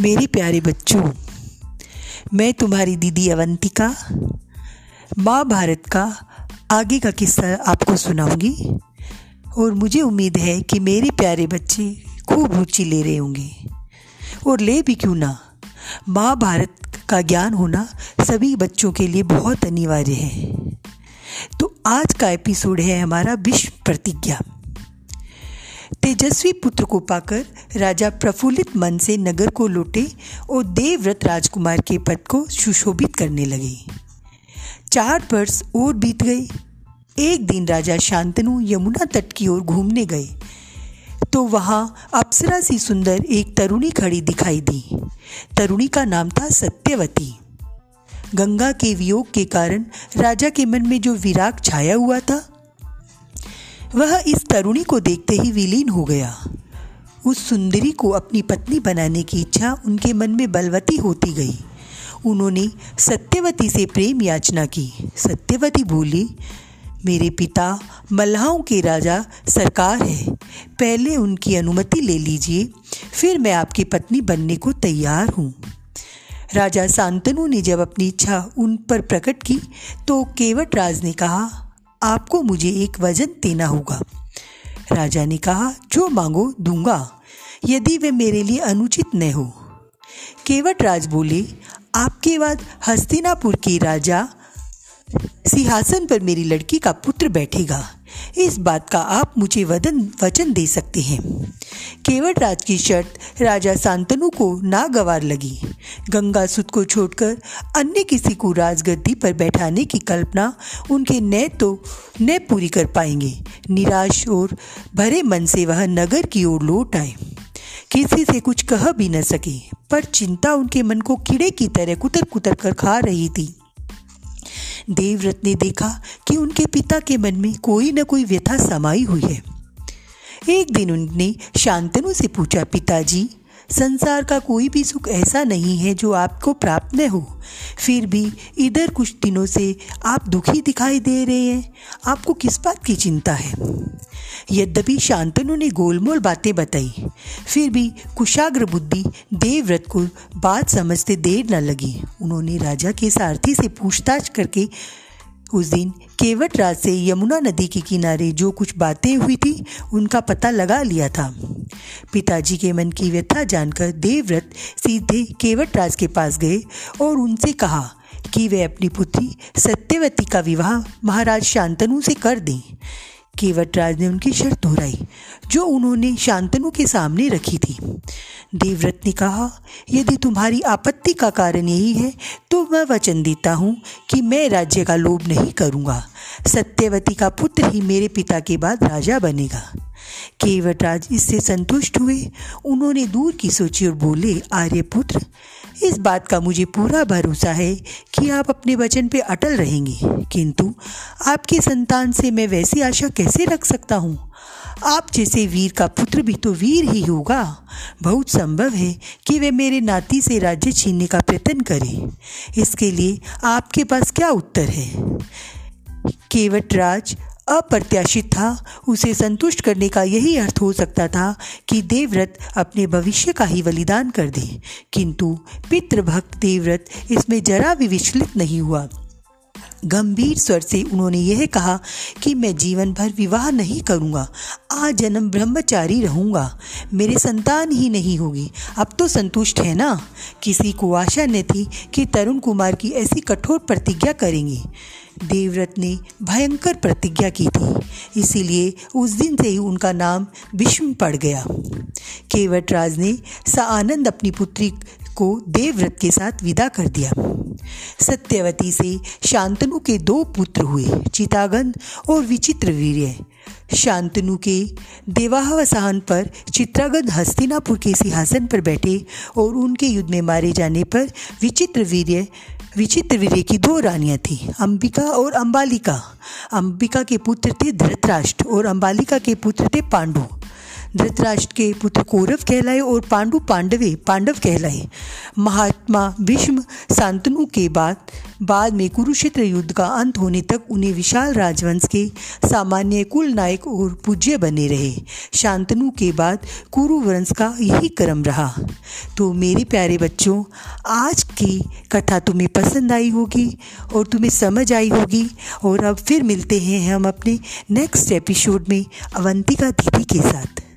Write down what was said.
मेरे प्यारे बच्चों, मैं तुम्हारी दीदी अवंतिका महाभारत का आगे का किस्सा आपको सुनाऊँगी और मुझे उम्मीद है कि मेरे प्यारे बच्चे खूब रुचि ले रहे होंगे। और ले भी क्यों ना महाभारत का ज्ञान होना सभी बच्चों के लिए बहुत अनिवार्य है। तो आज का एपिसोड है हमारा विश्व प्रतिज्ञा। तेजस्वी पुत्र को पाकर राजा प्रफुल्लित मन से नगर को लौटे और देवव्रत राजकुमार के पद को सुशोभित करने लगे। चार वर्ष और बीत गए। एक दिन राजा शांतनु यमुना तट की ओर घूमने गए। तो वहाँ अप्सरा सी सुंदर एक तरुणी खड़ी दिखाई दी। तरुणी का नाम था सत्यवती। गंगा के वियोग के कारण राजा के मन में जो विराग छाया हुआ था वह इस तरुणी को देखते ही विलीन हो गया। उस सुंदरी को अपनी पत्नी बनाने की इच्छा उनके मन में बलवती होती गई। उन्होंने सत्यवती से प्रेम याचना की। सत्यवती बोली, मेरे पिता मल्लाहों के राजा सरकार है। पहले उनकी अनुमति ले लीजिए, फिर मैं आपकी पत्नी बनने को तैयार हूँ। राजा शांतनु ने जब अपनी इच्छा उन पर प्रकट की तो केवट राज ने कहा आपको मुझे एक वज़न देना होगा। राजा ने कहा, जो मांगो, दूँगा। यदि वे मेरे लिए अनुचित न हो। केवट राज बोले, आपके बाद हस्तिनापुर के राजा सिंहासन पर मेरी लड़की का पुत्र बैठेगा। इस बात का आप मुझे वदन, वचन दे सकते हैं। केवट राज की शर्त, राजा शांतनु को नागवार लगी। गंगा सुत को छोड़कर अन्य किसी को राजगद्दी पर बैठाने की कल्पना उनके न तो न पूरी कर पाएँगे। निराश और भरे मन से वह नगर की ओर लौट आए। किसी से कुछ कह भी न सके, पर चिंता उनके मन को कीड़े की तरह कुतर कुतर कर खा रही थी। देवव्रत ने देखा कि उनके पिता के मन में कोई न कोई व्यथा समाई हुई है। एक दिन उनने शांतनु से पूछा, पिताजी संसार का कोई भी सुख ऐसा नहीं है जो आपको प्राप्त न हो। फिर भी इधर कुछ दिनों से आप दुखी दिखाई दे रहे हैं। आपको किस बात की चिंता है? यद्यपि शांतनु ने गोलमोल बातें बताई, फिर भी कुशाग्र बुद्धि देवव्रत को बात समझते देर न लगी। उन्होंने राजा के सारथी से पूछताछ करके उस दिन केवट राज से यमुना नदी के किनारे जो कुछ बातें हुई थी, उनका पता लगा लिया था। पिताजी के मन की व्यथा जानकर देवव्रत सीधे केवट राज के पास गए और उनसे कहा कि वे अपनी पुत्री सत्यवती का विवाह महाराज शांतनु से कर दें। केवटराज ने उनकी शर्त दोहराई, जो उन्होंने शांतनु के सामने रखी थी। देवव्रत ने कहा, यदि तुम्हारी आपत्ति का कारण यही है तो मैं वचन देता हूँ कि मैं राज्य का लोभ नहीं करूँगा। सत्यवती का पुत्र ही मेरे पिता के बाद राजा बनेगा। केवटराज इससे संतुष्ट हुए। उन्होंने दूर की सोची और बोले, आर्यपुत्र, इस बात का मुझे पूरा भरोसा है कि आप अपने वचन पे अटल रहेंगे। किंतु आपके संतान से मैं वैसी आशा कैसे रख सकता हूँ? आप जैसे वीर का पुत्र भी तो वीर ही होगा। बहुत संभव है कि वे मेरे नाती से राज्य छीनने का प्रयत्न करें। इसके लिए आपके पास क्या उत्तर है? केवट राज अप्रत्याशित था। उसे संतुष्ट करने का यही अर्थ हो सकता था कि देवव्रत अपने भविष्य का ही बलिदान कर दे। किंतु पितृभक्त देवव्रत इसमें जरा भी विचलित नहीं हुआ। गंभीर स्वर से उन्होंने यह कहा कि मैं जीवन भर विवाह नहीं करूँगा। आज जन्म ब्रह्मचारी रहूँगा। मेरे संतान ही नहीं होगी। अब तो संतुष्ट है ना? किसी को आशा न थी कि तरुण कुमार की ऐसी कठोर प्रतिज्ञा करेंगे। देवव्रत ने भयंकर प्रतिज्ञा की थी। इसीलिए उस दिन से ही उनका नाम विष्णु पड़ गया। केवट राज ने सा आनंद अपनी पुत्री को देवव्रत के साथ विदा कर दिया। सत्यवती से शांतनु के दो पुत्र हुए चितागंध और विचित्र वीर्य। शांतनु के देवाहवसान पर चित्रागंध हस्तिनापुर के सिंहासन पर बैठे और उनके युद्ध में मारे जाने पर विचित्र वीर्य विचित्र वीर्य की दो रानियाँ थीं, अंबिका और अंबालिका। अंबिका के पुत्र थे धृतराष्ट्र और अंबालिका के पुत्र थे पांडु। धृतराष्ट्र के पुत्र कौरव कहलाए और पांडु पांडवे पांडव कहलाए। महात्मा भीष्म शांतनु के बाद बाद में कुरुक्षेत्र युद्ध का अंत होने तक उन्हें विशाल राजवंश के सामान्य कुल नायक और पूज्य बने रहे। शांतनु के बाद कुरुवंश का यही क्रम रहा। तो मेरे प्यारे बच्चों, आज की कथा तुम्हें पसंद आई होगी और तुम्हें समझ आई होगी और अब फिर मिलते हैं हम अपने नेक्स्ट एपिसोड में अवंतिका दीदी के साथ।